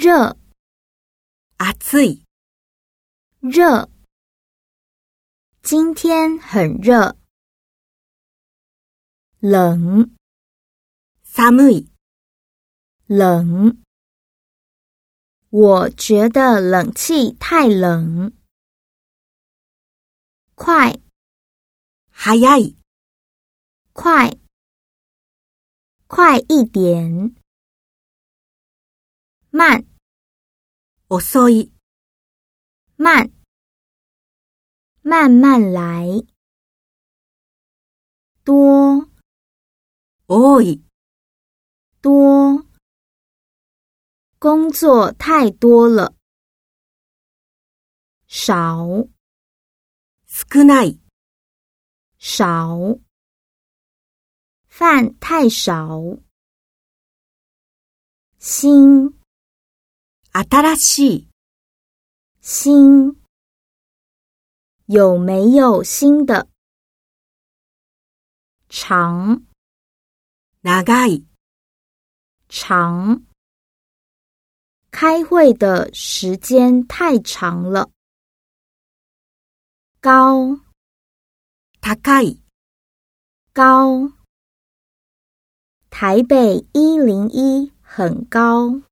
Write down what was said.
热，あい。热，今天很热。冷，寒い。冷，我觉得冷气太冷。快，早い。快，快一点。慢，おそい，慢慢慢来。多，多い，多工作太多了。少，少ない，少饭太少。心。阿达拉气新有没有新的长？長い长开会的时间太长了。高高い高台北一零一很高。